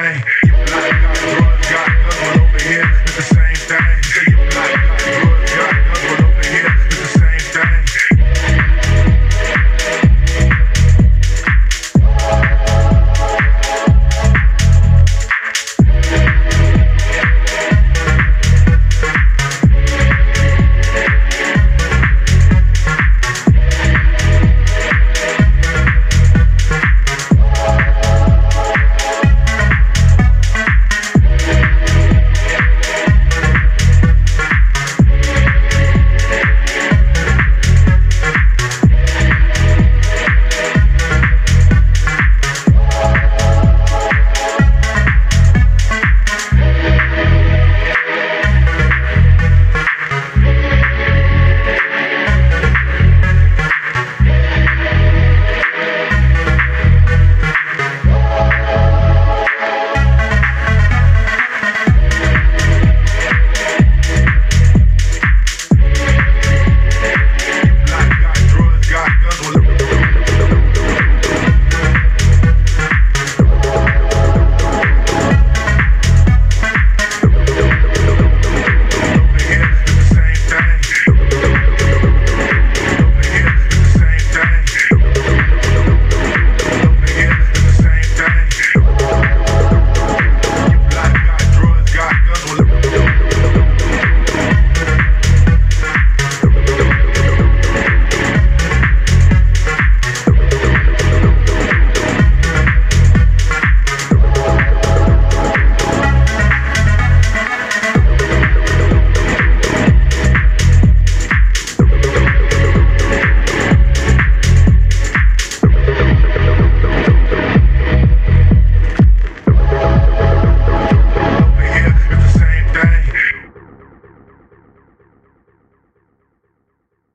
Hey.